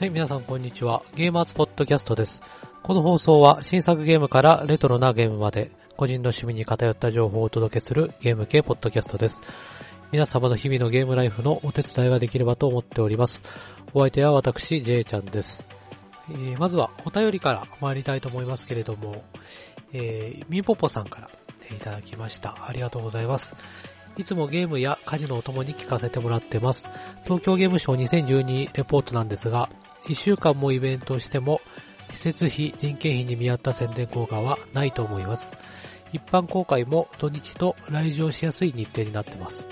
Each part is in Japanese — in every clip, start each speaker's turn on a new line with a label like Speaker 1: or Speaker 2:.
Speaker 1: はい、皆さんこんにちは。ゲーマーズポッドキャストです。この放送は新作ゲームからレトロなゲームまで、個人の趣味に偏った情報をお届けするゲーム系ポッドキャストです。皆様の日々のゲームライフのお手伝いができればと思っております。お相手は私、ジェイちゃんです。えー、まずはお便りから参りたいと思いますけれども、えー、みぽぽさんからいただきました。ありがとうございます。いつもゲームや家事のお供に聞かせてもらってます。東京ゲームショウ2012レポートなんですが、1週間もイベントをしても、施設費、人件費に見合った宣伝効果はないと思います。一般公開も土日と来場しやすい日程になってます。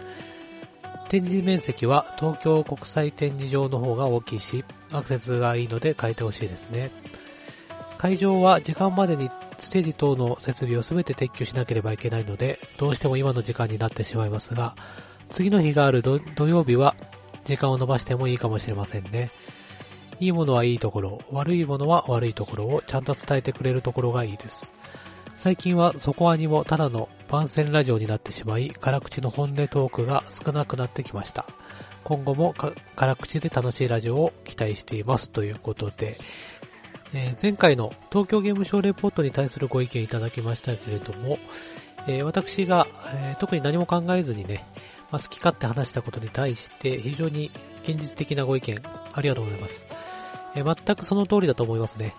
Speaker 1: 展示面積は東京国際展示場の方が大きいし、アクセスがいいので変えてほしいですね。会場は時間までにステージ等の設備を全て撤去しなければいけないので、どうしても今の時間になってしまいますが、次の日がある土曜日は時間を延ばしてもいいかもしれませんね。いいものはいいところ、悪いものは悪いところをちゃんと伝えてくれるところがいいです。最近はそこはにもただの番宣ラジオになってしまい、辛口の本音トークが少なくなってきました。今後も辛口で楽しいラジオを期待していますということで、えー、前回の東京ゲームショーレポートに対するご意見いただきましたけれども、えー、私が、えー、特に何も考えずにね、まあ、好き勝手話したことに対して非常に現実的なご意見ありがとうございます。え全くその通りだと思いますね。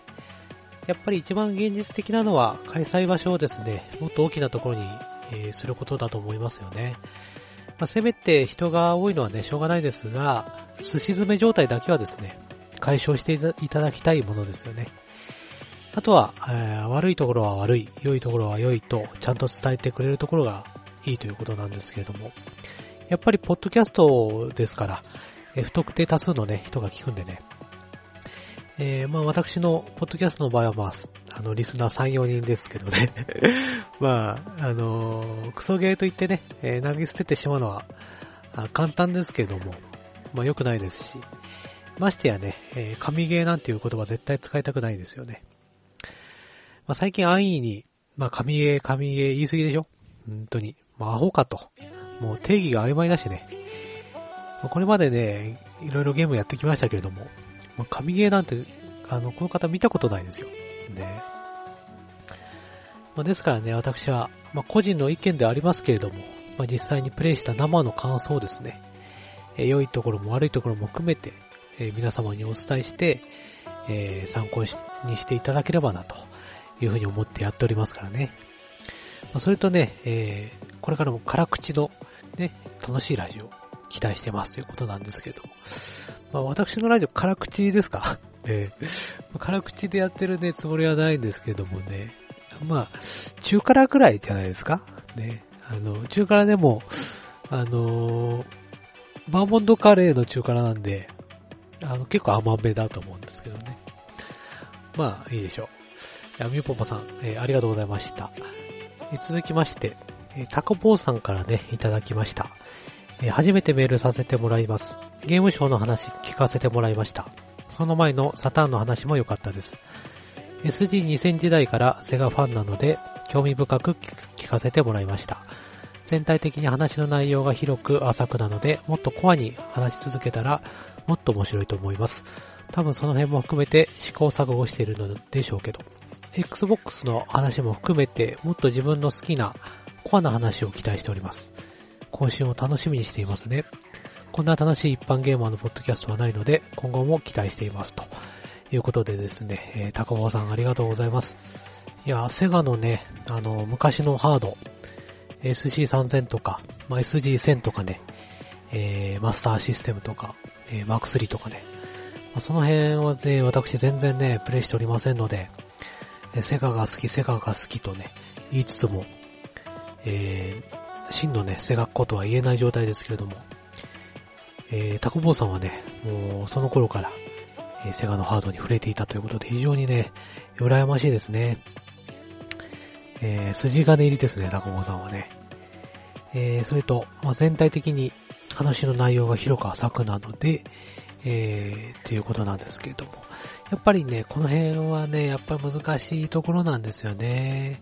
Speaker 1: やっぱり一番現実的なのは開催場所をですね、もっと大きなところに、え、することだと思いますよね。まあ、せめて人が多いのはね、しょうがないですが、寿司詰め状態だけはですね、解消していただきたいものですよね。あとは、えー、悪いところは悪い、良いところは良いと、ちゃんと伝えてくれるところがいいということなんですけれども、やっぱりポッドキャストですから、え、不特定多数のね、人が聞くんでね、えー、まあ私のポッドキャストの場合はまあ、あの、リスナー3、4人ですけどね。まあ、あのー、クソゲーと言ってね、えー、投げ捨ててしまうのは、簡単ですけども、まあ良くないですし、ましてやね、えー、神ゲーなんていう言葉絶対使いたくないですよね。まあ最近安易に、まあ神ゲー、神ゲー言い過ぎでしょ？本当に。まあアホかと。もう定義が曖昧だしね。これまでね、いろいろゲームやってきましたけれども、ま、神ゲーなんて、あの、この方見たことないですよ。ね。まあ、ですからね、私は、まあ、個人の意見ではありますけれども、まあ、実際にプレイした生の感想をですね、えー、良いところも悪いところも含めて、えー、皆様にお伝えして、えー、参考にしていただければな、というふうに思ってやっておりますからね。まあ、それとね、えー、これからも辛口のね、楽しいラジオ、期待してますということなんですけれども。まあ私のラジオ辛口ですか？ね、辛口でやってるね、つもりはないんですけどもね。まあ、中辛くらいじゃないですか？ね。あの、中辛でも、あのー、バーモンドカレーの中辛なんで、あの、結構甘めだと思うんですけどね。まあ、いいでしょう。やみぽぽさん、えー、ありがとうございました。えー、続きまして、えー、タコポーさんからね、いただきました。え初めてメールさせてもらいます。ゲームショーの話聞かせてもらいました。その前のサターンの話も良かったです。SG2000 時代からセガファンなので興味深く聞かせてもらいました。全体的に話の内容が広く浅くなので、もっとコアに話し続けたらもっと面白いと思います。多分その辺も含めて試行錯誤しているのでしょうけど。Xbox の話も含めてもっと自分の好きなコアな話を期待しております。更新を楽しみにしていますね。こんな楽しい一般ゲーマーのポッドキャストはないので、今後も期待しています。ということでですね、えー、高尾さんありがとうございます。いや、セガのね、あの、昔のハード、SC3000 とか、まあ、SG1000 とかね、えー、マスターシステムとか、えー、マーク3とかね、まあ、その辺はね、私全然ね、プレイしておりませんので、セガが好き、セガが好きとね、言いつつも、えー、真のね、セガっ子とは言えない状態ですけれども、えー、タコボーさんはね、もうその頃から、えー、セガのハードに触れていたということで非常にね、羨ましいですね。えー、筋金入りですね、タコボーさんはね。えー、それと、まあ、全体的に話の内容が広く浅くなので、えー、っていうことなんですけれども。やっぱりね、この辺はね、やっぱり難しいところなんですよね。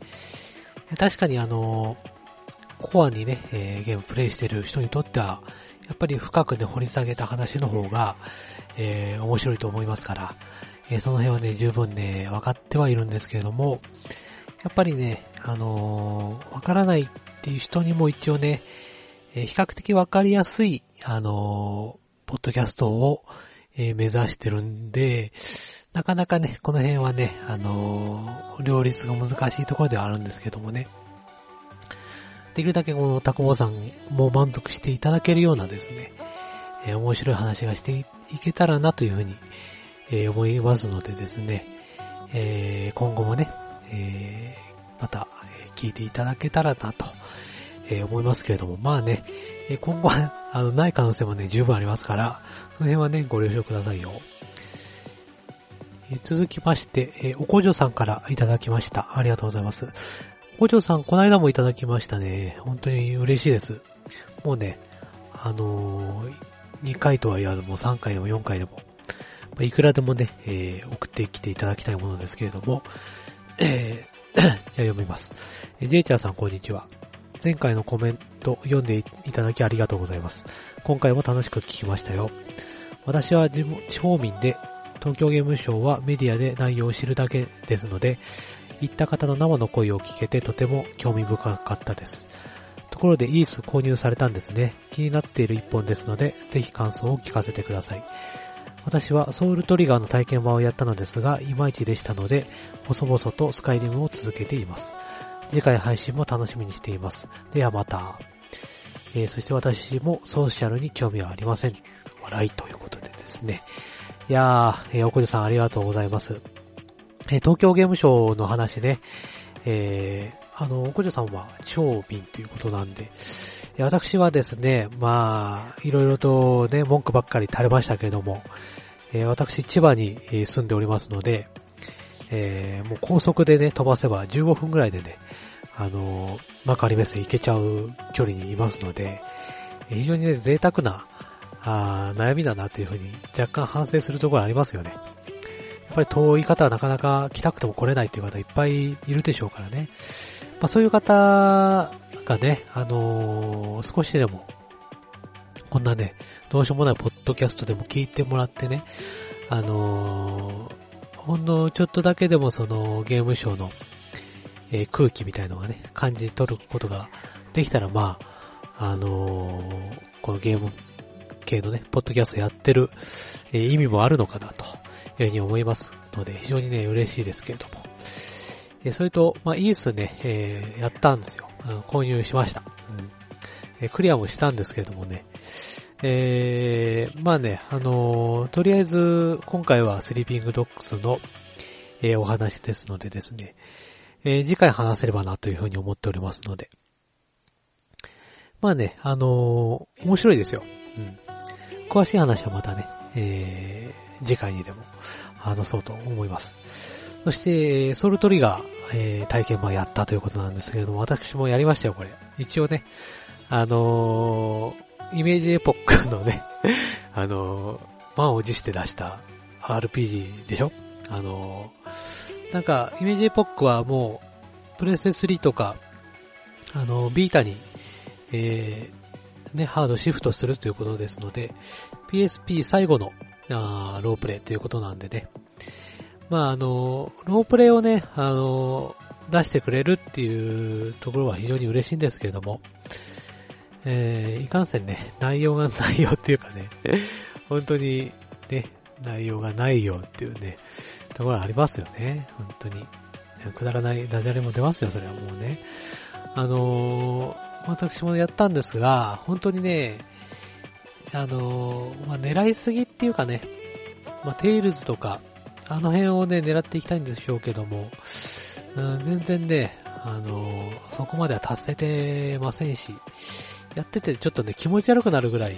Speaker 1: 確かにあの、コアにね、えー、ゲームプレイしてる人にとっては、やっぱり深くね、掘り下げた話の方が、えー、面白いと思いますから、えー、その辺はね、十分ね、分かってはいるんですけれども、やっぱりね、あのー、分からないっていう人にも一応ね、え、比較的分かりやすい、あのー、ポッドキャストを、え、目指してるんで、なかなかね、この辺はね、あの、両立が難しいところではあるんですけどもね。できるだけこのタコボさんも満足していただけるようなですね、えー、面白い話がしていけたらなというふうに、えー、思いますのでですね、えー、今後もね、えー、また、え聞いていただけたらなと、え思いますけれども、まあね、え今後は、あの、ない可能性もね、十分ありますから、その辺はね、ご了承くださいよ。え続きまして、えおこじょさんからいただきました。ありがとうございます。おこじょさん、この間もいただきましたね。本当に嬉しいです。もうね、あのー、2回とは言わずも3回でも4回でも、まいくらでもね、えー、送ってきていただきたいものですけれども、えー、じゃあ読みます。ジェイチャーさん、こんにちは。前回のコメント読んでいただきありがとうございます。今回も楽しく聞きましたよ。私は地方民で、東京ゲームショウはメディアで内容を知るだけですので、行った方の生の声を聞けてとても興味深かったです。ところでイース購入されたんですね。気になっている一本ですので、ぜひ感想を聞かせてください。私はソウルトリガーの体験版をやったのですが、いまいちでしたので、細々とスカイリムを続けています。次回配信も楽しみにしています。ではまた。えー、そして私もソーシャルに興味はありません。笑いということでですね。いやー、えー、おこじさんありがとうございます。え、東京ゲームショウの話ね、えー、あの、おこじさんは超瓶ということなんで、私はですね、まあ、いろいろとね、文句ばっかり垂れましたけれども、えー、私、千葉に住んでおりますので、えー、もう高速でね、飛ばせば15分ぐらいでね、あのー、幕張メッセ行けちゃう距離にいますので、非常にね、贅沢な、あ悩みだなというふうに若干反省するところありますよね。やっぱり遠い方はなかなか来たくても来れないっていう方いっぱいいるでしょうからね。まあそういう方がね、あのー、少しでも、こんなね、どうしようもないポッドキャストでも聞いてもらってね、あのー、ほんのちょっとだけでもそのゲームショーの、えー、空気みたいのがね、感じ取ることができたら、まあ、あのー、このゲーム系のね、ポッドキャストやってる、えー、意味もあるのかなというふうに思いますので、非常にね、嬉しいですけれども。えそれと、まあ、イースね、えー、やったんですよ。購入しました。うんえクリアもしたんですけれどもね。えー、まあね、あのー、とりあえず、今回はスリーピングドッグスの、えー、お話ですのでですね、えー、次回話せればなというふうに思っておりますので。まあね、あのー、面白いですよ。うん。詳しい話はまたね、えー、次回にでも話そうと思います。そして、ソルトリガー、えー、体験版やったということなんですけれども、私もやりましたよ、これ。一応ね、あのー、イメージエポックのね あのー、満を持して出した RPG でしょ？あのー、なんか、イメージエポックはもう、プレステ3とか、あのー、ビータに、えー、ね、ハードシフトするということですので、PSP 最後の、あロープレイということなんでね、まあ、あの、ロープレイをね、あの、出してくれるっていうところは非常に嬉しいんですけれども、えー、いかんせんね、内容がないよっていうかね、本当にね、内容がないよっていうね、ところありますよね、本当に。くだらないダジャレも出ますよ、それはもうね。あのー、私もやったんですが、本当にね、あのー、まあ、狙いすぎっていうかね、まあ、テイルズとか、あの辺をね、狙っていきたいんでしょうけども、うん、全然ね、あのー、そこまでは達せてませんし、やっててちょっとね、気持ち悪くなるぐらい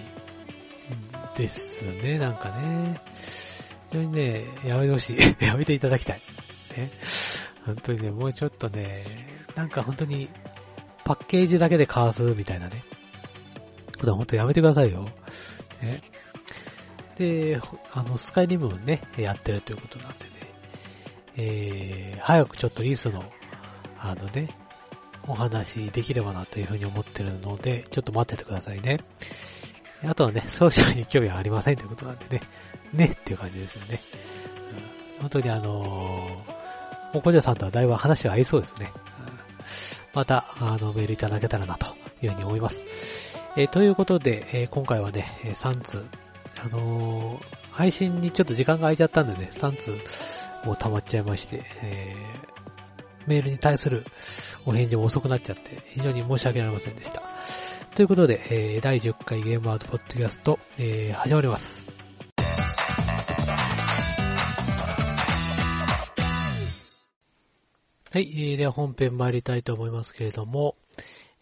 Speaker 1: ですね、なんかね。非常にね、やめてほしい。やめていただきたい。ね。本当にね、もうちょっとね、なんか本当に、パッケージだけでかわすみたいなね。本当やめてくださいよ。ね。で、あの、スカイリムをね、やってるということなんでね、えー、早くちょっとリースの、あのね、お話できればなというふうに思ってるので、ちょっと待っててくださいね。あとはね、ソーシャルに興味はありませんということなんでね、ねっていう感じですよね。本当にあのー、おこじゃさんとはだいぶ話が合いそうですね。また、あの、メールいただけたらなというふうに思います。えー、ということで、えー、今回はね、3通、あのー、配信にちょっと時間が空いちゃったんでね、3通もう溜まっちゃいまして、えー、メールに対するお返事も遅くなっちゃって、非常に申し訳ありませんでした。ということで、えー、第10回ゲームアートポッドキャスト、えー、始まります。はい、えー、では本編参りたいと思いますけれども、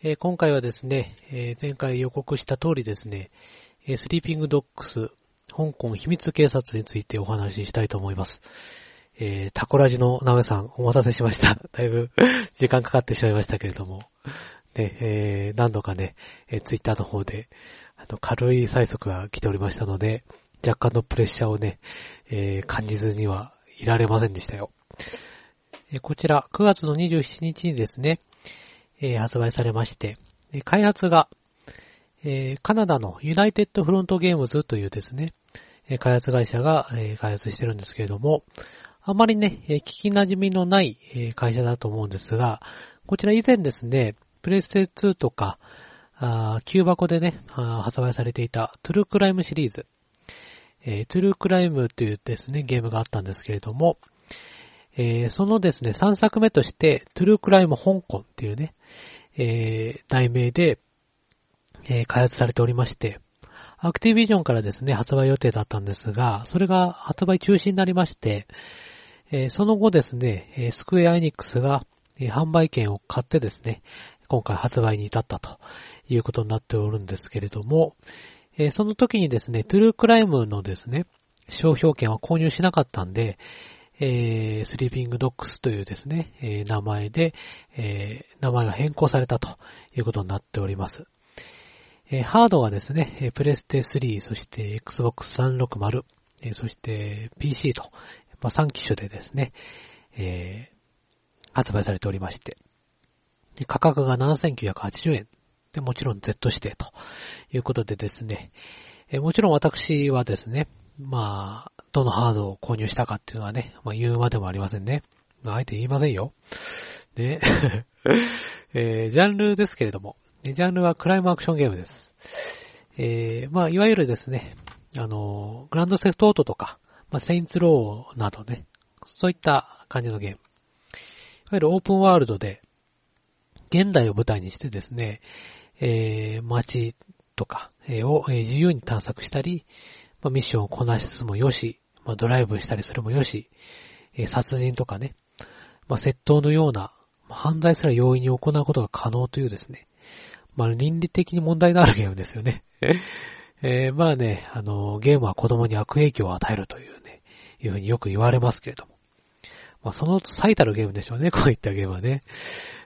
Speaker 1: えー、今回はですね、えー、前回予告した通りですね、えー、スリーピングドッグス、香港秘密警察についてお話ししたいと思います。えー、タコラジのナメさん、お待たせしました。だいぶ時間かかってしまいましたけれども、ね、えー、何度かね、えー、ツイッターの方で、あの、軽い催促が来ておりましたので、若干のプレッシャーをね、えー、感じずにはいられませんでしたよ。こちら、9月の27日にですね、えー、発売されまして、開発が、えー、カナダの United Front Games というですね、開発会社が、えー、開発してるんですけれども、あまりね、聞き馴染みのない会社だと思うんですが、こちら以前ですね、プレステ2とか、あ旧箱でね、発売されていた True Crime シリーズ、えー、 True Crime というですね、ゲームがあったんですけれども、えー、そのですね、3作目として、 True Crime 香港っていうね、えー、題名で、えー、開発されておりまして、アクティビジョンからですね、発売予定だったんですが、それが発売中止になりまして、え、その後ですね、えスクエアエニックスが、え販売権を買ってですね、今回発売に至ったということになっておるんですけれども、えその時にですね、トゥルークライムのですね、商標権は購入しなかったんで、えー、スリーピングドッグスというですね、えー、名前で、えー、名前が変更されたということになっております。えー、ハードはですね、プレステ3、そして Xbox 360、えー、そして PC と、まあ、3機種でですね、えー、発売されておりまして、価格が7980円。で、もちろん Z 指定ということでですね、えー、もちろん私はですね、まあ、どのハードを購入したかっていうのはね、まあ言うまでもありませんね。まあ、あえて言いませんよ。ね。えー、ジャンルですけれども、ジャンルはクライムアクションゲームです。えー、まあ、いわゆるですね、あの、グランドセフトオートとか、まあ、セインツローなどね、そういった感じのゲーム。いわゆるオープンワールドで、現代を舞台にしてですね、えー、街とか、を、自由に探索したり、まあ、ミッションをこなしつつもよし、まあ、ドライブしたりするもよし、えー、殺人とかね、まあ、窃盗のような、まあ、犯罪すら容易に行うことが可能というですね、まあ、倫理的に問題のあるゲームですよね。えー、まあね、あの、ゲームは子供に悪影響を与えるというね、いうふうによく言われますけれども。まあ、その最たるゲームでしょうね、こういったゲームはね。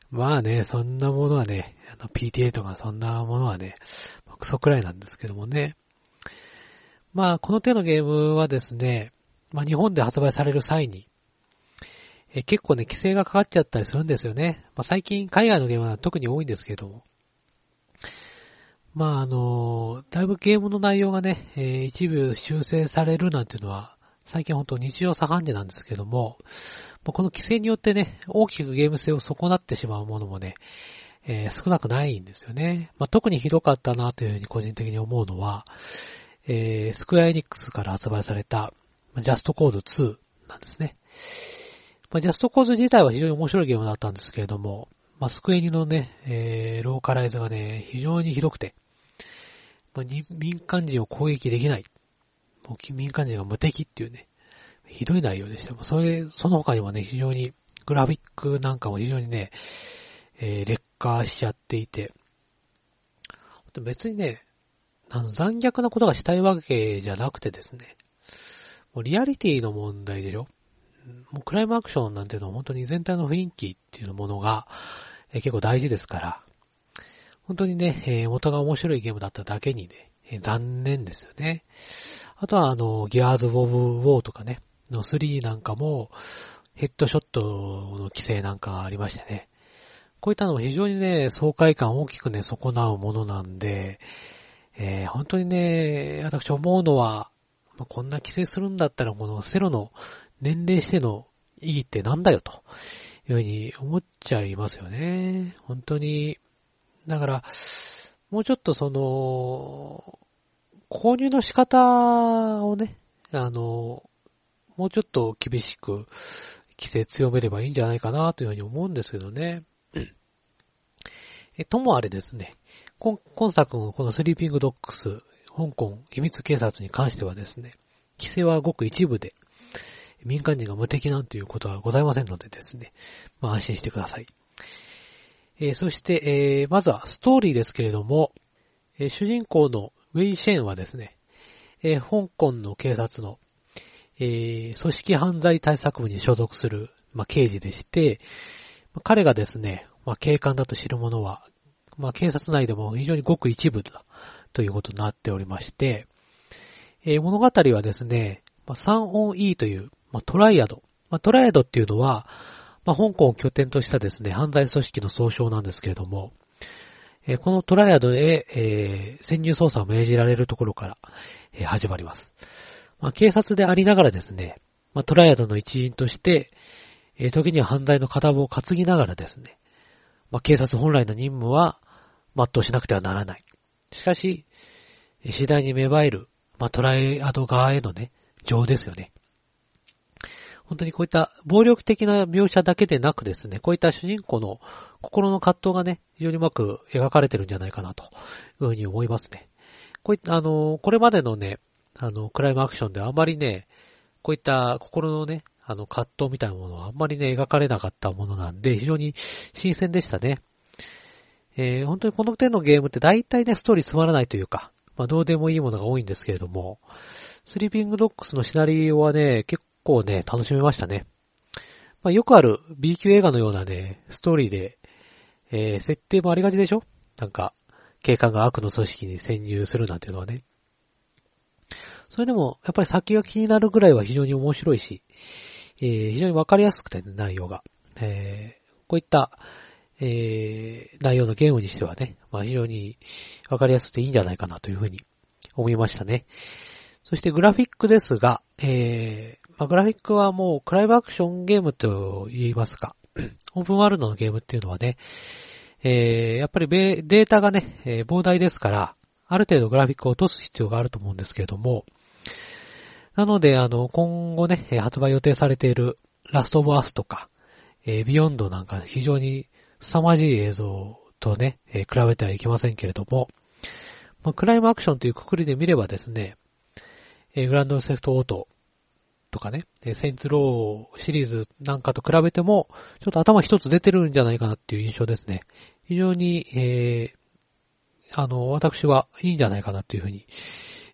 Speaker 1: まあね、そんなものはね、あの PTA とかそんなものはね、クソくらいなんですけどもね。まあ、この手のゲームはですね、まあ、日本で発売される際に、え結構ね、規制がかかっちゃったりするんですよね。まあ、最近海外のゲームは特に多いんですけども。まあ、あのだいぶゲームの内容がね、えー、一部修正されるなんていうのは、最近本当日常茶飯事なんですけども、まあ、この規制によってね、大きくゲーム性を損なってしまうものもね、えー、少なくないんですよね。まあ、特にひどかったなというふうに個人的に思うのは、えー、スクエアエニックスから発売された、ジャストコード2なんですね。まあ、ジャストコード自体は非常に面白いゲームだったんですけれども、まあ、スクエニのね、えー、ローカライズがね、非常にひどくて、まあ、民間人を攻撃できない。もう民間人が無敵っていうね、ひどい内容でした。それ、その他にもね、非常に、グラフィックなんかも非常にね、えー、劣化しちゃっていて、別にね、あの、残虐なことがしたいわけじゃなくてですね、もうリアリティの問題でしょもうクライムアクションなんていうのは本当に全体の雰囲気っていうものが、え、結構大事ですから、本当にね、えー、元が面白いゲームだっただけにね、えー、残念ですよね。あとはあの、ギアーズ・オブ・ウォーとかね、の3なんかも、ヘッドショットの規制なんかありましてね。こういったのも非常にね、爽快感を大きくね、損なうものなんで、えー、本当にね、私思うのは、まあ、こんな規制するんだったらこのセロの年齢しての意義ってなんだよというふうに思っちゃいますよね。本当に。だから、もうちょっとその、購入の仕方をね、あの、もうちょっと厳しく規制強めればいいんじゃないかなというふうに思うんですけどね。え、ともあれですね、今作のこのスリーピングドッグス、香港秘密警察に関してはですね、規制はごく一部で、民間人が無敵なんていうことはございませんのでですね、まあ安心してください。えー、そして、えー、まずはストーリーですけれども、えー、主人公のウェイ・シェーンはですね、え香港の警察の、え組織犯罪対策部に所属する、まあ、刑事でして、まあ、彼がですね、まあ、警官だと知る者は、まあ、警察内でも非常にごく一部だということになっておりまして、え物語はですね、まあ、3音 E という、まあ、トライアド。まあ、トライアドっていうのは、まあ、香港を拠点としたですね、犯罪組織の総称なんですけれども、えー、このトライアドへ、えー、潜入捜査を命じられるところから、えー、始まります。まあ、警察でありながらですね、まあ、トライアドの一員として、え、時には犯罪の片棒を担ぎながらですね、まあ、警察本来の任務は全うしなくてはならない。しかし、次第に芽生える、まあ、トライアド側へのね、情ですよね。本当にこういった暴力的な描写だけでなくですね、こういった主人公の心の葛藤がね、非常にうまく描かれてるんじゃないかなというふうに思いますね。こういった、あの、これまでのね、あの、クライムアクションではあまりね、こういった心のね、あの、葛藤みたいなものはあんまりね、描かれなかったものなんで、非常に新鮮でしたね。えー、本当にこの手のゲームって大体ね、ストーリーつまらないというか、まあ、どうでもいいものが多いんですけれども、スリーピングドッグスのシナリオはね、結構ね、楽しめましたね。まあ、よくある B 級映画のようなね、ストーリーで、えー、設定もありがちでしょ？なんか、警官が悪の組織に潜入するなんていうのはね。それでも、やっぱり先が気になるぐらいは非常に面白いし、えー、非常にわかりやすくて、ね、内容が。えー、こういった、えー、内容のゲームにしてはね、まあ非常にわかりやすくていいんじゃないかなというふうに思いましたね。そしてグラフィックですが、えー、まあ、グラフィックはもうクライブアクションゲームと言いますか、オープンワールドのゲームっていうのはね、えー、やっぱりデータがね、えー、膨大ですから、ある程度グラフィックを落とす必要があると思うんですけれども、なので、あの、今後ね、発売予定されている Last of Us とか、えー、 Beyond なんか非常に凄まじい映像とね、えー、比べてはいけませんけれども、まあ、クライムアクションというくくりで見ればですね、えー、 Grand Theft Auto とかね、 Saints Row シリーズなんかと比べても、ちょっと頭一つ出てるんじゃないかなっていう印象ですね。非常に、えー、あの、私はいいんじゃないかなっていうふうに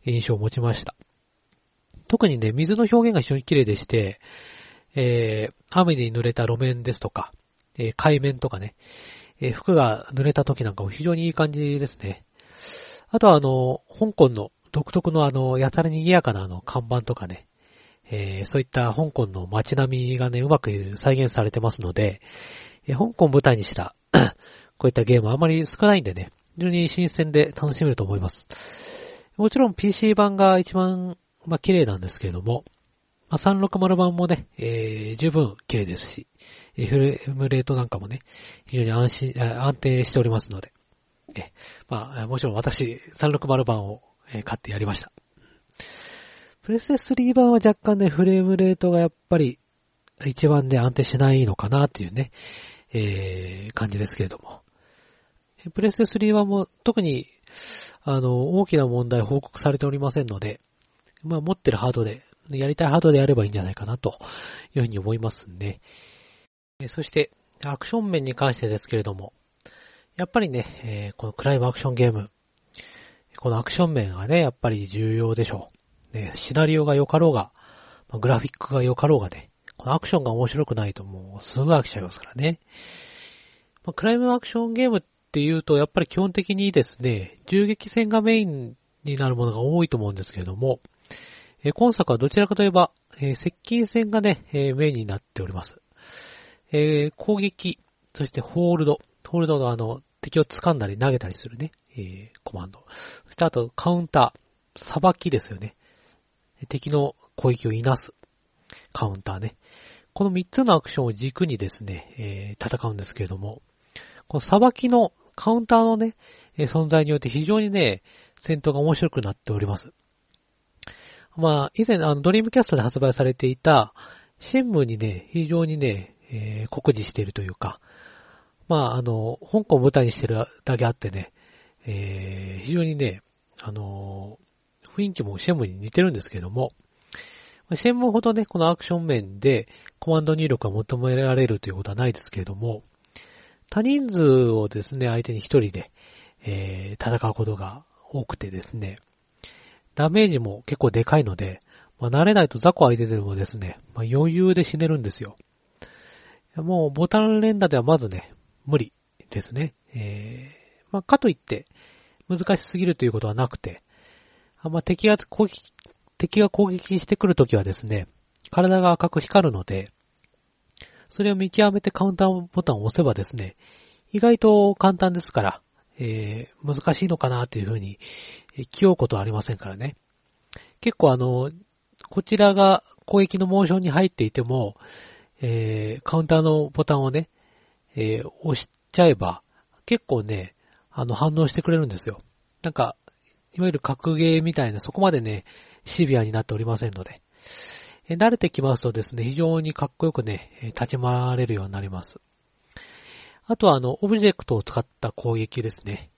Speaker 1: 印象を持ちました。特にね、水の表現が非常に綺麗でして、えー、雨に濡れた路面ですとか、えー、海面とかね、えー、服が濡れた時なんかも非常にいい感じですね。あとはあの、香港の独特のあの、やたら賑やかなあの、看板とかね、えー、そういった香港の街並みがね、うまく再現されてますので、えー、香港舞台にした こういったゲームはあまり少ないんでね、非常に新鮮で楽しめると思います。もちろん PC 版が一番、まあ、綺麗なんですけれども、まあ、360版もね、えー、十分綺麗ですし、フレームレートなんかもね、非常に安心、安定しておりますので、えまあ、もちろん私、360版を買ってやりました。プレステ3版は若干ね、フレームレートがやっぱり一番ね、安定しないのかなっていうね、えー、感じですけれども。プレステ3版も特に、あの、大きな問題報告されておりませんので、まあ持ってるハードで、やりたいハードでやればいいんじゃないかなというふうに思いますんで。そして、アクション面に関してですけれども、やっぱりね、え、このクライムアクションゲーム、このアクション面がね、やっぱり重要でしょう。ね、シナリオが良かろうが、グラフィックが良かろうがね、このアクションが面白くないともうすぐ飽きちゃいますからね。ま、クライムアクションゲームっていうと、やっぱり基本的にですね、銃撃戦がメインになるものが多いと思うんですけれども、えー、今作はどちらかといえば、えー、接近戦がね、えー、メインになっております。えー、攻撃、そしてホールド、ホールドがあの、敵を掴んだり投げたりするね、えー、コマンド。そしてあと、カウンター。さばきですよね。敵の攻撃をいなす。カウンターね。この3つのアクションを軸にですね、えー、戦うんですけれども、このさばきのカウンターのね、存在によって非常にね、戦闘が面白くなっております。まあ、以前、あの、ドリームキャストで発売されていた、新聞にね、非常にね、えー、酷似しているというか、まあ、あの、香港を舞台にしてるだけあってね、えー、非常にね、あの雰囲気もシェムに似てるんですけども、シェムほどね、このアクション面でコマンド入力が求められるということはないですけれども、多人数をですね、相手に一人で、えー、戦うことが多くてですね、ダメージも結構でかいので、まあ、慣れないと雑魚相手でもですね、まあ、余裕で死ねるんですよ。もうボタン連打ではまずね、無理ですね。えー、まあ、かといって、難しすぎるということはなくて、あまあ、敵が攻撃、敵が攻撃してくるときはですね、体が赤く光るので、それを見極めてカウンターボタンを押せばですね、意外と簡単ですから、えー、難しいのかなというふうに、え気負うことはありませんからね。結構あの、こちらが攻撃のモーションに入っていても、えー、カウンターのボタンをね、えー、押しちゃえば、結構ね、あの、反応してくれるんですよ。なんか、いわゆる格ゲーみたいな、そこまでね、シビアになっておりませんので。慣れてきますとですね、非常にかっこよくね、立ち回れるようになります。あとはあの、オブジェクトを使った攻撃ですね。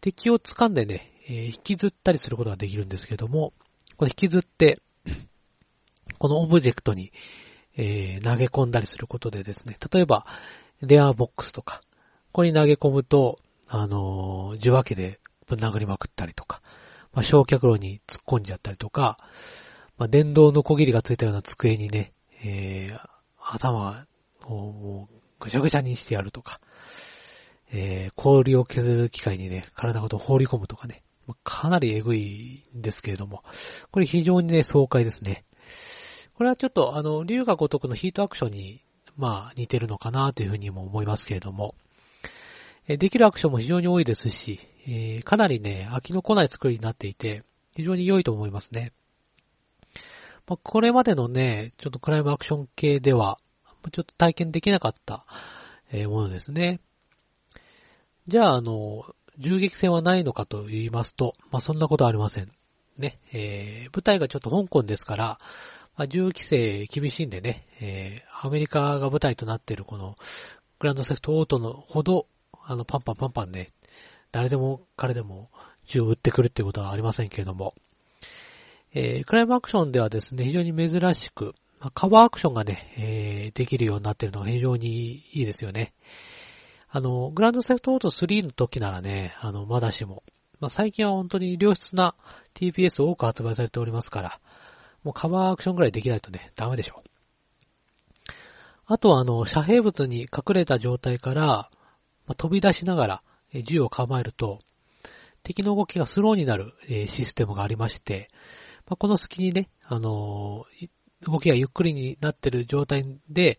Speaker 1: 敵を掴んでね、えー、引きずったりすることができるんですけども、これ引きずって、このオブジェクトに、えー、投げ込んだりすることでですね、例えば、電話ボックスとか、ここに投げ込むと、あのー、受話器でぶん殴りまくったりとか、まあ、焼却炉に突っ込んじゃったりとか、まあ、電動の小切りがついたような机にね、えー、頭をぐちゃぐちゃにしてやるとか、えー、氷を削る機械にね、体ごと放り込むとかね、かなりエグいんですけれども、これ非常にね、爽快ですね。これはちょっと、あの、竜が如くのヒートアクションに、まあ、似てるのかなというふうにも思いますけれども、えできるアクションも非常に多いですし、えー、かなりね、飽きの来ない作りになっていて、非常に良いと思いますね。まあ、これまでのね、ちょっとクライムアクション系では、ちょっと体験できなかった、えものですね。じゃあ、あの、銃撃戦はないのかと言いますと、まあ、そんなことはありません。ね、えー、舞台がちょっと香港ですから、まあ、銃規制厳しいんでね、えー、アメリカが舞台となっているこの、グランドセフトオートのほど、あの、パンパンパンパンね、誰でも彼でも銃を撃ってくるってことはありませんけれども、えー、クライムアクションではですね、非常に珍しく、カバーアクションがね、えー、できるようになってるのが非常にいいですよね。あの、グランドセフトオート3の時ならね、あの、まだしも、まあ、最近は本当に良質な TPS 多く発売されておりますから、もうカバーアクションぐらいできないとね、ダメでしょう。あとはあの、遮蔽物に隠れた状態から、まあ、飛び出しながら銃を構えると、敵の動きがスローになる、えシステムがありまして、まあ、この隙にね、あのー、動きがゆっくりになってる状態で、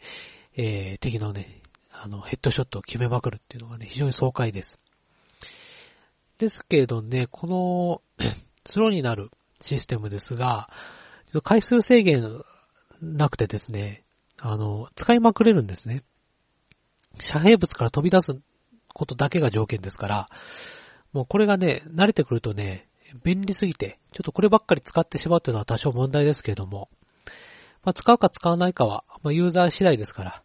Speaker 1: えー、敵のね、あの、ヘッドショットを決めまくるっていうのがね、非常に爽快です。ですけれどね、この スローになるシステムですが、回数制限なくてですね、あの、使いまくれるんですね。遮蔽物から飛び出すことだけが条件ですから、もうこれがね、慣れてくるとね、便利すぎて、ちょっとこればっかり使ってしまうというのは多少問題ですけれども、まあ、使うか使わないかは、まあ、ユーザー次第ですから、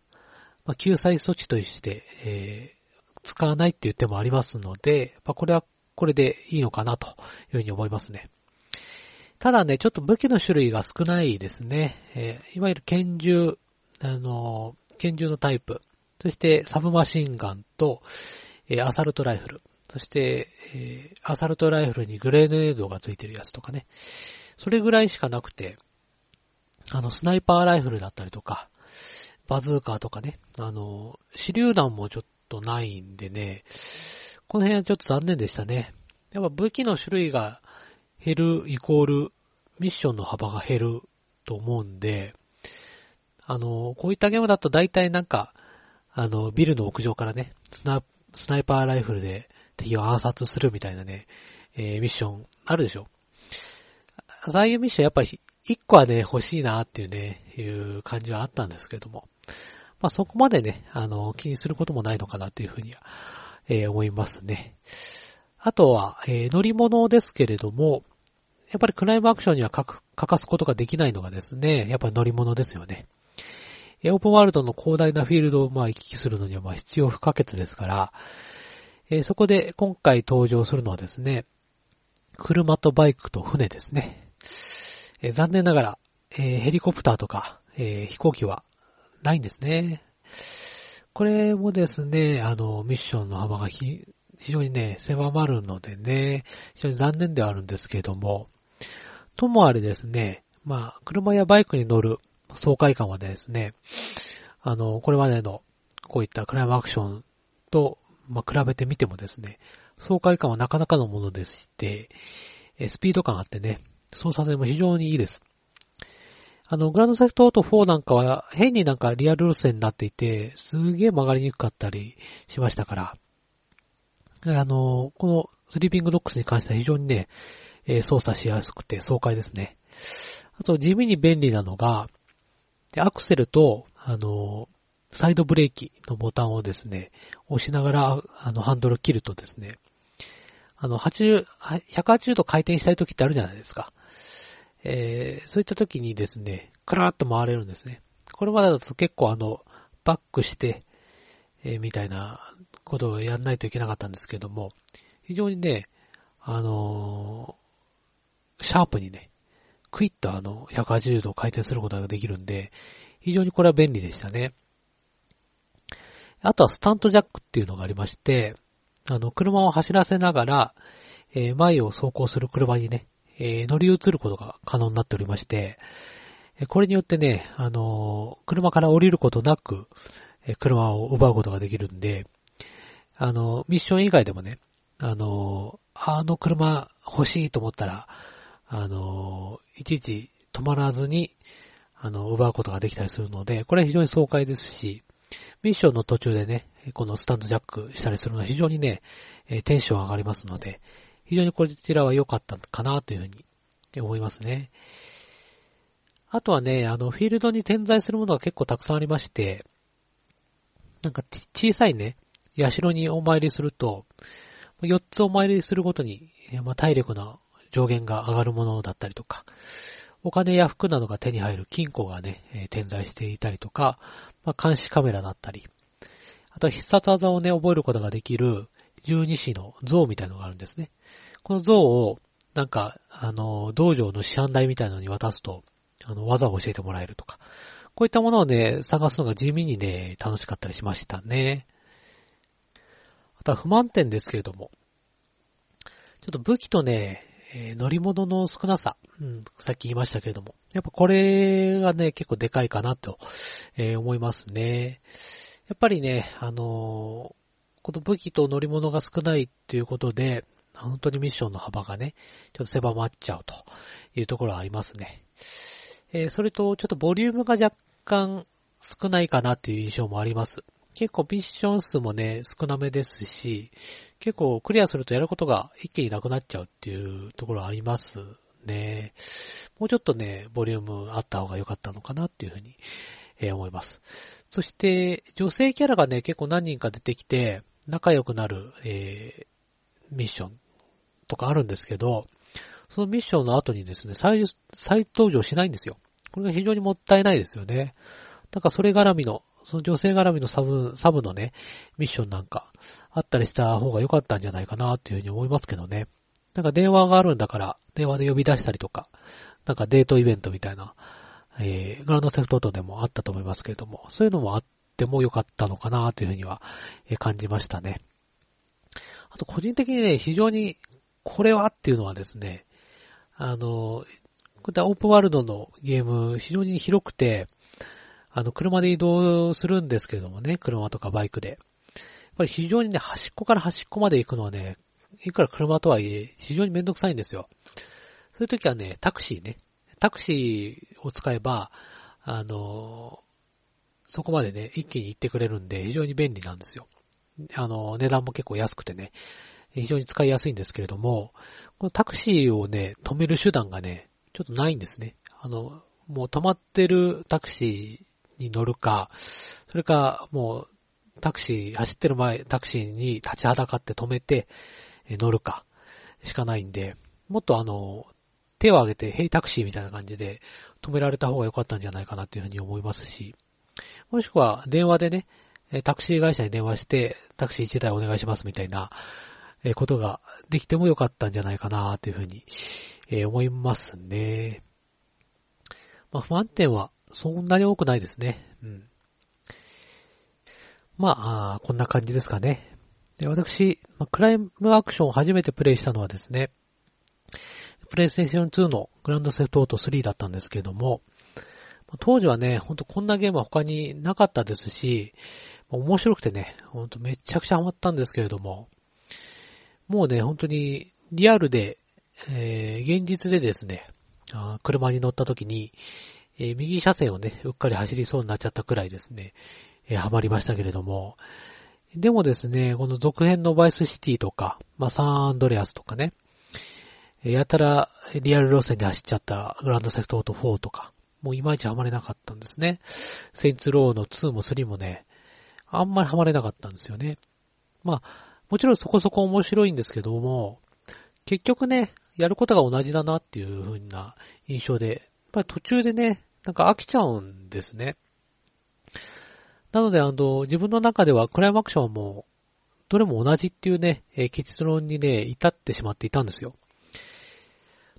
Speaker 1: まあ、救済措置として、えー、使わないっていう手もありますので、まあ、これはこれでいいのかなというふうに思いますね。ただね、ちょっと武器の種類が少ないですね。えー、いわゆる拳銃、あのー、拳銃のタイプ、そしてサブマシンガンと、えー、アサルトライフル、そして、えー、アサルトライフルにグレネードがついてるやつとかね。それぐらいしかなくて、あの、スナイパーライフルだったりとか、バズーカーとかね、あの、手榴弾もちょっとないんでね、この辺はちょっと残念でしたね。やっぱ武器の種類が減るイコール、ミッションの幅が減ると思うんで、あの、こういったゲームだと大体なんか、あの、ビルの屋上からね、スナスナイパーライフルで敵を暗殺するみたいなね、えー、ミッションあるでしょ。ああいうミッションやっぱり一個はね、欲しいなっていうね、いう感じはあったんですけども。まあそこまでね、あの、気にすることもないのかなというふうには、えー、思いますね。あとは、えー、乗り物ですけれども、やっぱりクライムアクションには欠かすことができないのがですね、やっぱり乗り物ですよね。えオープンワールドの広大なフィールドをまあ行き来するのにはまあ必要不可欠ですから、えー、そこで今回登場するのはですね、車とバイクと船ですね。えー、残念ながら、えー、ヘリコプターとか、え飛行機はないんですね。これもですね、あの、ミッションの幅が非常にね、狭まるのでね、非常に残念ではあるんですけれども、ともあれですね、まあ、車やバイクに乗る爽快感はですね、あの、これまでのこういったクライムアクションと、まあ、比べてみてもですね、爽快感はなかなかのものでして、スピード感あってね、操作性も非常にいいです。あの、グランドセフトオート4なんかは変になんかリアル路線になっていて、すげえ曲がりにくかったりしましたから、あの、このスリーピングドックスに関しては非常にね、操作しやすくて爽快ですね。あと地味に便利なのが、で、アクセルと、あの、サイドブレーキのボタンをですね、押しながら、あの、ハンドル切るとですね、あの、80、180度回転したい時ってあるじゃないですか。えー、そういった時にですね、クラーッと回れるんですね。これまでだと結構あの、バックして、えー、みたいなことをやんないといけなかったんですけども、非常にね、あのー、シャープにね、クイッとあの、180度回転することができるんで、非常にこれは便利でしたね。あとはスタントジャックっていうのがありまして、あの、車を走らせながら、えー、前を走行する車にね、えー、乗り移ることが可能になっておりまして、これによってね、あのー、車から降りることなく、え車を奪うことができるんで、あの、ミッション以外でもね、あの、あの車欲しいと思ったら、あの、いちいち止まらずに、あの、奪うことができたりするので、これは非常に爽快ですし、ミッションの途中でね、このスタンドジャックしたりするのは非常にね、えテンション上がりますので、非常にこちらは良かったかなというふうに思いますね。あとはね、あの、フィールドに点在するものが結構たくさんありまして、なんか小さいね、社にお参りすると、4つお参りするごとに、まあ、体力の上限が上がるものだったりとか、お金や服などが手に入る金庫がね、えー、点在していたりとか、まあ、監視カメラだったり、あと必殺技をね、覚えることができる十二支の像みたいのがあるんですね。この像を、なんか、あの、道場の師範代みたいのに渡すと、あの、技を教えてもらえるとか、こういったものをね、探すのが地味にね、楽しかったりしましたね。あとは不満点ですけれども、ちょっと武器とね、えー、乗り物の少なさ、うん、さっき言いましたけれども、やっぱこれがね、結構でかいかなと、えー、思いますね。やっぱりね、あのー、この武器と乗り物が少ないっていうことで、本当にミッションの幅がね、ちょっと狭まっちゃうというところはありますね。えー、それと、ちょっとボリュームが若干少ないかなっていう印象もあります。結構ミッション数もね、少なめですし、結構クリアするとやることが一気になくなっちゃうっていうところありますね。もうちょっとね、ボリュームあった方が良かったのかなっていうふうに、えー、思います。そして、女性キャラがね、結構何人か出てきて、仲良くなる、えー、ミッションとかあるんですけど、そのミッションの後にですね、再、再登場しないんですよ。これが非常にもったいないですよね。なんかそれ絡みのその女性絡みのサブ、サブのね、ミッションなんか、あったりした方が良かったんじゃないかなっていうふうに思いますけどね。なんか電話があるんだから、電話で呼び出したりとか、なんかデートイベントみたいな、えー、グランドセフトオートでもあったと思いますけれども、そういうのもあっても良かったのかなというふうには、え感じましたね。あと個人的にね、非常にこれはっていうのはですね、あの、こういったオープンワールドのゲーム、非常に広くて、あの、車で移動するんですけどもね、車とかバイクで。やっぱり非常にね、端っこから端っこまで行くのはね、いくら車とはいえ、非常にめんどくさいんですよ。そういう時はね、タクシーね。タクシーを使えば、あの、そこまでね、一気に行ってくれるんで、非常に便利なんですよ。あの、値段も結構安くてね、非常に使いやすいんですけれども、このタクシーをね、止める手段がね、ちょっとないんですね。あの、もう止まってるタクシーに乗るか、それかもうタクシー、走ってる前、タクシーに立ちはだかって止めて乗るかしかないんで、もっとあの、手を挙げて、ヘイタクシーみたいな感じで止められた方が良かったんじゃないかなっていうふうに思いますし、もしくは電話でね、タクシー会社に電話して、タクシー1台お願いしますみたいなことができても良かったんじゃないかなというふうに思いますね。まあ、不安点はそんなに多くないですね。うん。まあ、こんな感じですかね。で、私、クライムアクションを初めてプレイしたのはですね、プレイステーション2のグランドセフトオート3だったんですけれども、当時はね、ほんとこんなゲームは他になかったですし、面白くてね、ほんとめちゃくちゃハマったんですけれども、もうね、本当にリアルで、えー、現実でですね、車に乗った時に、えー、右車線をね、うっかり走りそうになっちゃったくらいですね、えー、ハマりましたけれども、でもですね、この続編のバイスシティとか、まあ、サンアンドレアスとかね、やたらリアル路線で走っちゃったグランドセフトオート4とか、もういまいちハマれなかったんですね。セインツローの2も3もね、あんまりハマれなかったんですよね。まあ、もちろんそこそこ面白いんですけども、結局ね、やることが同じだなっていう風な印象で、ぱり途中でね、なんか飽きちゃうんですね。なので、あの、自分の中ではクライマクションも、どれも同じっていうね、え結論にね、至ってしまっていたんですよ。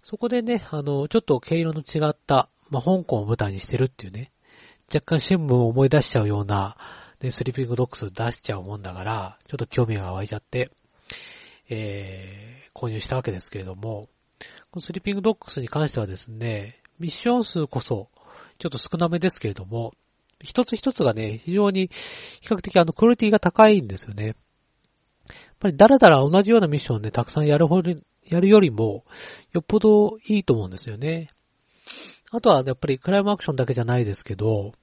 Speaker 1: そこでね、あの、ちょっと毛色の違った、まあ、香港を舞台にしてるっていうね、若干新聞を思い出しちゃうような、ね、スリーピングドックス出しちゃうもんだから、ちょっと興味が湧いちゃって、えー、購入したわけですけれども、このスリーピングドックスに関してはですね、ミッション数こそ、ちょっと少なめですけれども、一つ一つがね、非常に比較的あのクオリティが高いんですよね。やっぱりだらだら同じようなミッションをね、たくさんやるほど、やるよりも、よっぽどいいと思うんですよね。あとはやっぱりクライムアクションだけじゃないですけど、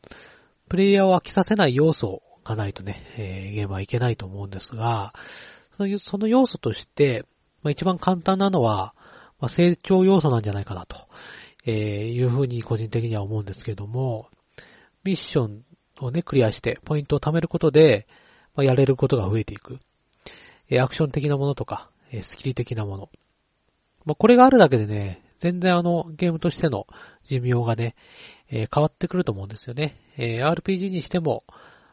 Speaker 1: プレイヤーを飽きさせない要素がないとね、えー、ゲームはいけないと思うんですが、そのその要素として、まあ、一番簡単なのは、まあ、成長要素なんじゃないかなと、えー、いうふうに個人的には思うんですけども、ミッションをね、クリアしてポイントを貯めることで、まあ、やれることが増えていく。えー、アクション的なものとか、えー、スキル的なもの。まあ、これがあるだけでね、全然あの、ゲームとしての寿命がね、えー、変わってくると思うんですよね。え、RPG にしても、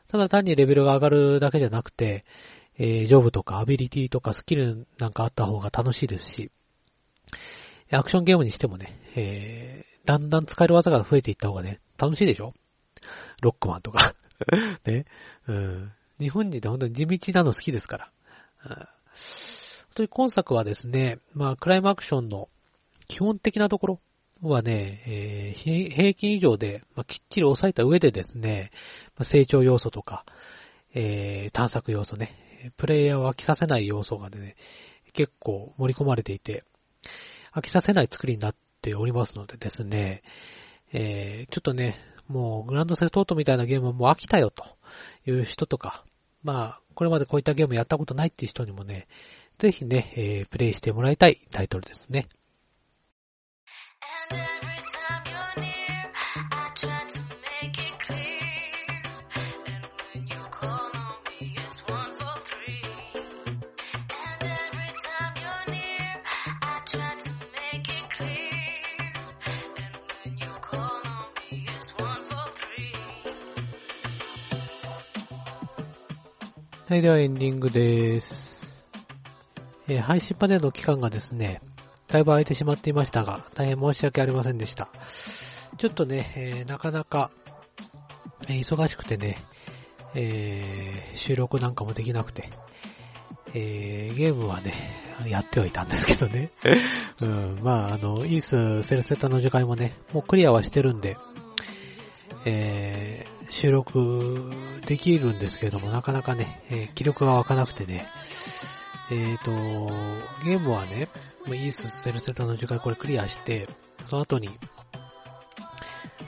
Speaker 1: ただ単にレベルが上がるだけじゃなくて、え、ジョブとかアビリティとかスキルなんかあった方が楽しいですし、アクションゲームにしてもね、えー、だんだん使える技が増えていった方がね、楽しいでしょ？ロックマンとか ね。うん。日本人って本当に地道なの好きですから。本当に今作はですね、まあ、クライムアクションの基本的なところはね、えー、平均以上で、まあ、きっちり抑えた上でですね、まあ、成長要素とか、えー、探索要素ね、プレイヤーを飽きさせない要素がね、結構盛り込まれていて、飽きさせない作りになっておりますのでですね、えー、ちょっとね、もうグランドセルトートみたいなゲームはもう飽きたよという人とか、まあ、これまでこういったゲームやったことないっていう人にもね、ぜひね、えー、プレイしてもらいたいタイトルですね。はい、ではエンディングです。えー、配信までの期間がですね、だいぶ空いてしまっていましたが、大変申し訳ありませんでした。ちょっとね、えー、なかなか、えー、忙しくてね、えー、収録なんかもできなくて、えー、ゲームはね、やってはいたんですけどね。うん、まあ、あの、イース、セルセタの時間もね、もうクリアはしてるんで、えー、収録できるんですけれども、なかなかね、えー、気力が湧かなくてね、えっ、ー、と、ゲームはね、イースセルセタの時間これクリアして、その後に、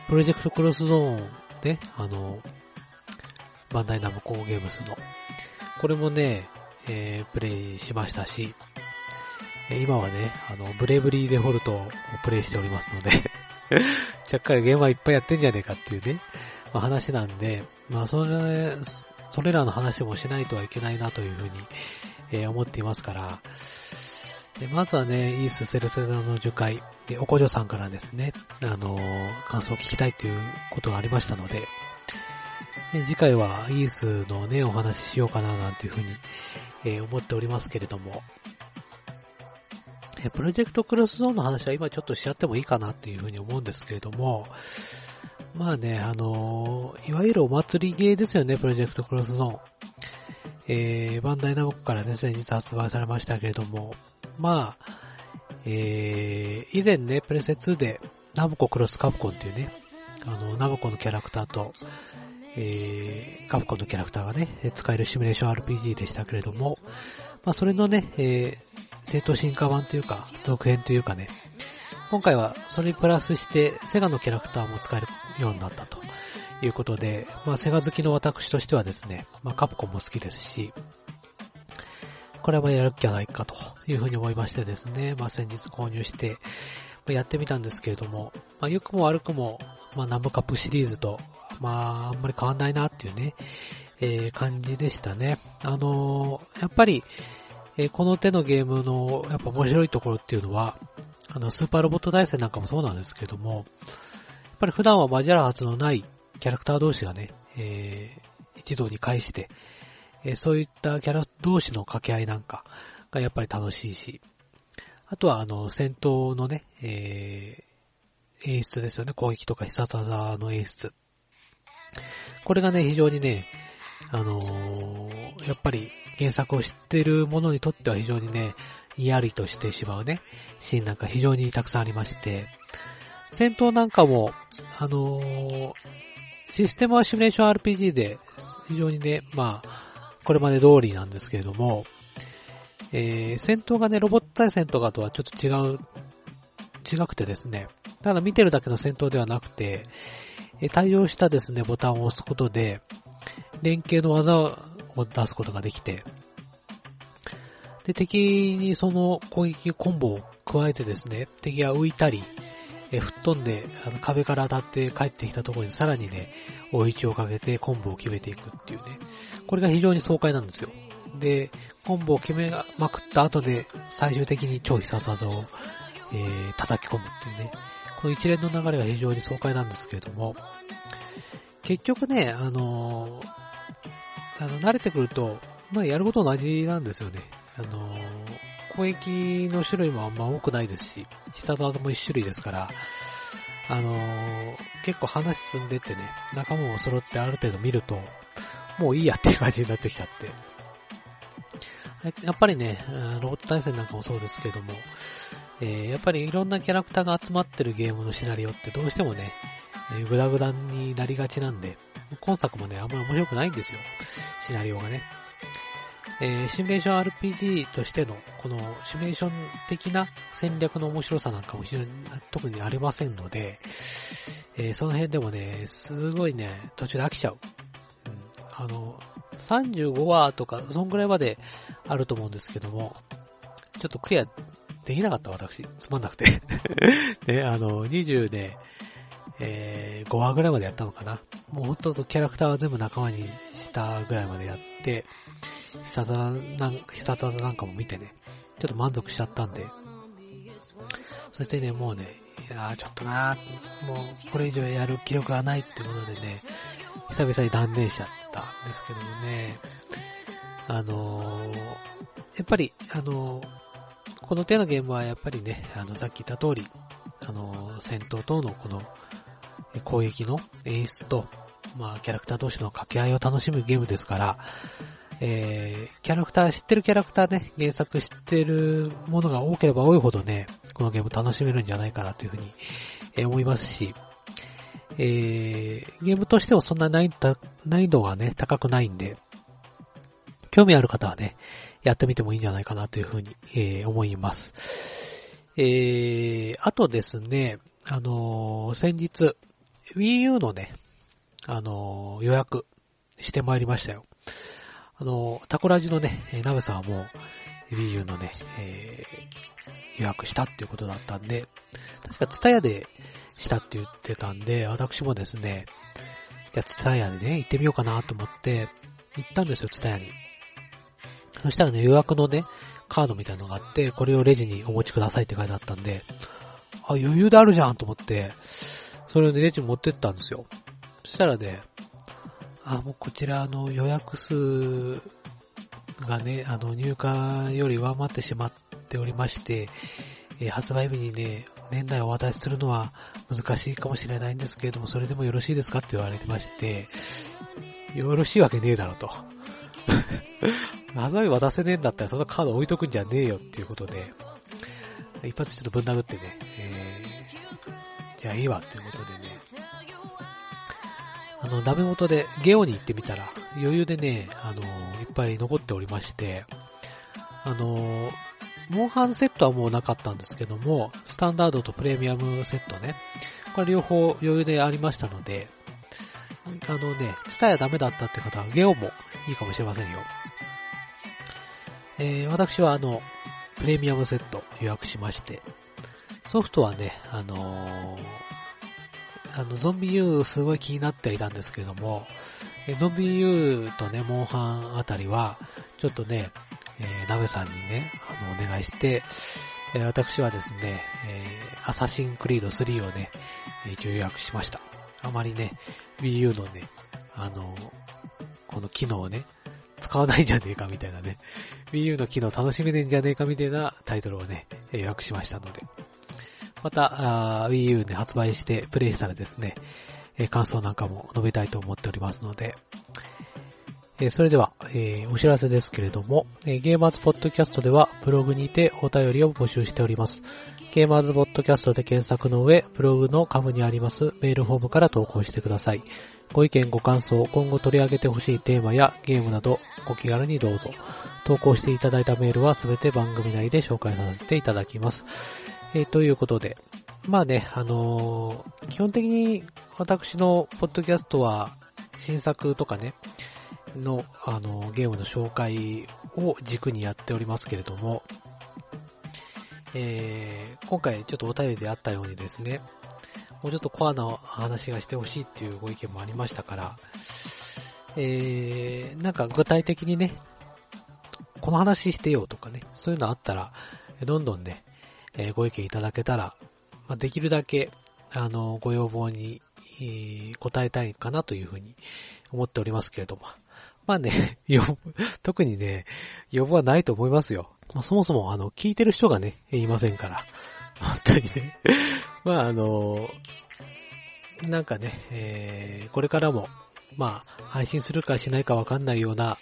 Speaker 1: プロジェクトクロスゾーンで、あの、バンダイナムコーゲームスの、これもね、えー、プレイしましたし、今はね、あの、ブレイブリーデフォルトをプレイしておりますので ちゃっかりゲームはいっぱいやってんじゃねえかっていうね、まあ、話なんで、まあそれ、それらの話もしないとはいけないなというふうに、えー、思っていますから、でまずはね、イースセルセダの樹海、で、おこじょさんからですね、あのー、感想を聞きたいということがありましたので、で次回はイースのね、お話ししようかななんていうふうに、えー、思っておりますけれども、えプロジェクトクロスゾーンの話は今ちょっとしちゃってもいいかなっていうふうに思うんですけれども、まあね、あのー、いわゆるお祭りゲーですよね、プロジェクトクロスゾーン。えー、バンダイナムコからね、先日発売されましたけれども、まあ、えー、以前ね、プレセ2でナムコクロスカプコンっていうね、あの、ナムコのキャラクターと、えー、カプコンのキャラクターがね、使えるシミュレーション RPG でしたけれども、まあそれのね、えー、正当進化版というか、続編というかね、今回はそれにプラスしてセガのキャラクターも使えるようになったということで、まあセガ好きの私としてはですね、まあカプコンも好きですし、これはやる気はないかというふうに思いましてですね、まあ先日購入して、やってみたんですけれども、まあ良くも悪くも、まあナムカップシリーズと、まああんまり変わんないなっていうね、えー、感じでしたね。あのー、やっぱり、えー、この手のゲームのやっぱ面白いところっていうのは、あの、スーパーロボット大戦なんかもそうなんですけども、やっぱり普段は交わるはずのないキャラクター同士がね、えー、一堂に会して、えー、そういったキャラ同士の掛け合いなんかがやっぱり楽しいし、あとはあの、戦闘のね、えー、演出ですよね。攻撃とか必殺技の演出。これがね、非常にね、あのー、やっぱり原作を知ってる者にとっては非常にね、嫌りとしてしまうね、シーンなんか非常にたくさんありまして、戦闘なんかも、あのー、システムはシミュレーション RPG で、非常にね、まあ、これまで通りなんですけれども、えー、戦闘がね、ロボット対戦とかとはちょっと違う、違くてですね、ただ見てるだけの戦闘ではなくて、え対応したですね、ボタンを押すことで、連携の技を出すことができて、で、敵にその攻撃コンボを加えてですね、敵が浮いたり、え吹っ飛んで、あの壁から当たって帰ってきたところにさらにね、追い打ちをかけてコンボを決めていくっていうね。これが非常に爽快なんですよ。で、コンボを決めまくった後で、最終的に超必殺技を、えー、叩き込むっていうね。この一連の流れが非常に爽快なんですけれども、結局ね、あのー、あの、慣れてくると、まあ、やること同じなんですよね。あの、攻撃の種類もあんま多くないですし、必殺技も一種類ですから、あの、結構話進んでってね、仲間も揃ってある程度見ると、もういいやっていう感じになってきちゃって。やっぱりね、ロボット対戦なんかもそうですけども、えー、やっぱりいろんなキャラクターが集まってるゲームのシナリオってどうしてもね、えー、グダグダになりがちなんで、今作もね、あんまり面白くないんですよ。シナリオがね。えー、シミュレーション RPG としての、このシミュレーション的な戦略の面白さなんかも非常に特にありませんので、えー、その辺でもね、すごいね、途中で飽きちゃう。うん、あの、35話とか、そんぐらいまであると思うんですけども、ちょっとクリアできなかった私、つまんなくて ね、あの、20で、えー、5話ぐらいまでやったのかな。もうほんどキャラクターは全部仲間にしたぐらいまでやって、必殺技なん、必殺技なんかも見てね、ちょっと満足しちゃったんで、そしてね、もうね、いやちょっとなもうこれ以上やる気力がないってことでね、久々に断念しちゃったんですけどもね、あのー、やっぱり、あのー、この手のゲームはやっぱりね、あの、さっき言った通り、あのー、戦闘等のこの攻撃の演出と、まあ、キャラクター同士の掛け合いを楽しむゲームですから、えー、キャラクター、知ってるキャラクターね、原作知ってるものが多ければ多いほどね、このゲーム楽しめるんじゃないかなというふうに、え、思いますし、えー、ゲームとしてはそんな難易度がね、高くないんで、興味ある方はね、やってみてもいいんじゃないかなというふうに、えー、思います。えー、あとですね、あのー、先日、Wii U のね、あのー、予約してまいりましたよ。あの、タコラジのね、ナベさんはもう、Wii U のね、えー、予約したっていうことだったんで、確かツタヤでしたって言ってたんで、私もですね、じゃあツタヤでね、行ってみようかなと思って、行ったんですよ、ツタヤに。そしたらね、予約のね、カードみたいなのがあって、これをレジにお持ちくださいって書いてあったんで、あ、余裕であるじゃんと思って、それをね、レジに持ってったんですよ。そしたらね、あ、もうこちらあの予約数がね、あの、入荷より上回ってしまっておりまして、えー、発売日にね、年内お渡しするのは難しいかもしれないんですけれども、それでもよろしいですかって言われてまして、よろしいわけねえだろと。発売日渡せねえんだったらそのカード置いとくんじゃねえよっていうことで、一発ちょっとぶん殴ってね、えー、じゃあいいわっていうことでね、の、ダメ元でゲオに行ってみたら、余裕でね、あの、いっぱい残っておりまして、あの、モンハンセットはもうなかったんですけども、スタンダードとプレミアムセットね、これ両方余裕でありましたので、あのね、ツタヤダメだったって方はゲオもいいかもしれませんよ。えー、私はあの、プレミアムセット予約しまして、ソフトはね、あのー、あの、ゾンビ U すごい気になっていたんですけれども、えゾンビ U とね、モンハンあたりは、ちょっとね、えー、ナベさんにね、あの、お願いして、えー、私はですね、えー、アサシンクリード3をね、一応予約しました。あまりね、Wii U のね、あの、この機能をね、使わないんじゃねえかみたいなね、Wii U の機能楽しめねえんじゃねえかみたいなタイトルをね、予約しましたので、また、Wii U で発売してプレイしたらですね、え感想なんかも述べたいと思っておりますので、えそれでは、えお知らせですけれども、えゲーマーズポッドキャストではブログにてお便りを募集しております。ゲーマーズポッドキャストで検索の上、ブログの下部にありますメールフォームから投稿してください。ご意見ご感想、今後取り上げてほしいテーマやゲームなどご気軽にどうぞ。投稿していただいたメールはすべて番組内で紹介させていただきます。えー、ということで、まあね、あのー、基本的に私のポッドキャストは新作とかね、の、あのー、ゲームの紹介を軸にやっておりますけれども、えー、今回ちょっとお便りであったようにですね、もうちょっとコアな話がしてほしいっていうご意見もありましたから、えー、なんか具体的にね、この話してよとかね、そういうのあったら、どんどんね、えー、ご意見いただけたら、まあ、できるだけ、あの、ご要望に、えー、答えたいかなというふうに思っておりますけれども。まあね、特にね、予防はないと思いますよ。まあ、そもそも、あの、聞いてる人がね、いませんから。本当にね。まあ、あの、なんかね、えー、これからも、まあ、配信するかしないかわかんないような、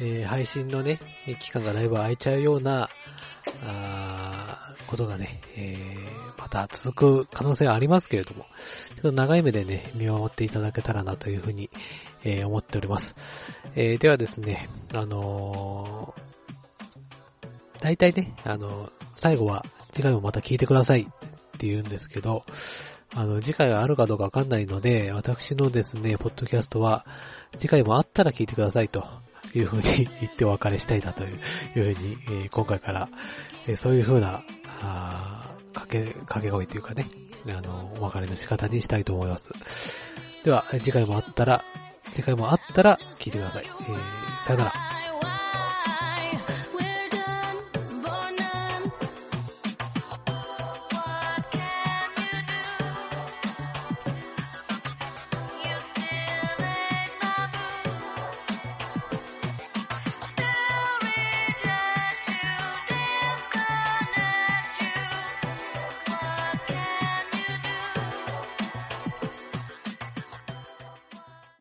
Speaker 1: えー、配信のね、期間がだいぶ空いちゃうような、あことがね、えー、また続く可能性はありますけれども、ちょっと長い目でね、見守っていただけたらなというふうに、えー、思っております。えー、ではですね、あのー、大体ね、あの最後は次回もまた聞いてくださいって言うんですけど、あの、次回があるかどうかわかんないので、私のですね、ポッドキャストは、次回もあったら聞いてくださいというふうに 言ってお別れしたいなというふうに、えー、今回から、えー、そういうふうな、あ掛け、掛け声というかね、あの、お別れの仕方にしたいと思います。では、次回もあったら、次回もあったら聞いてください。えー、さよなら。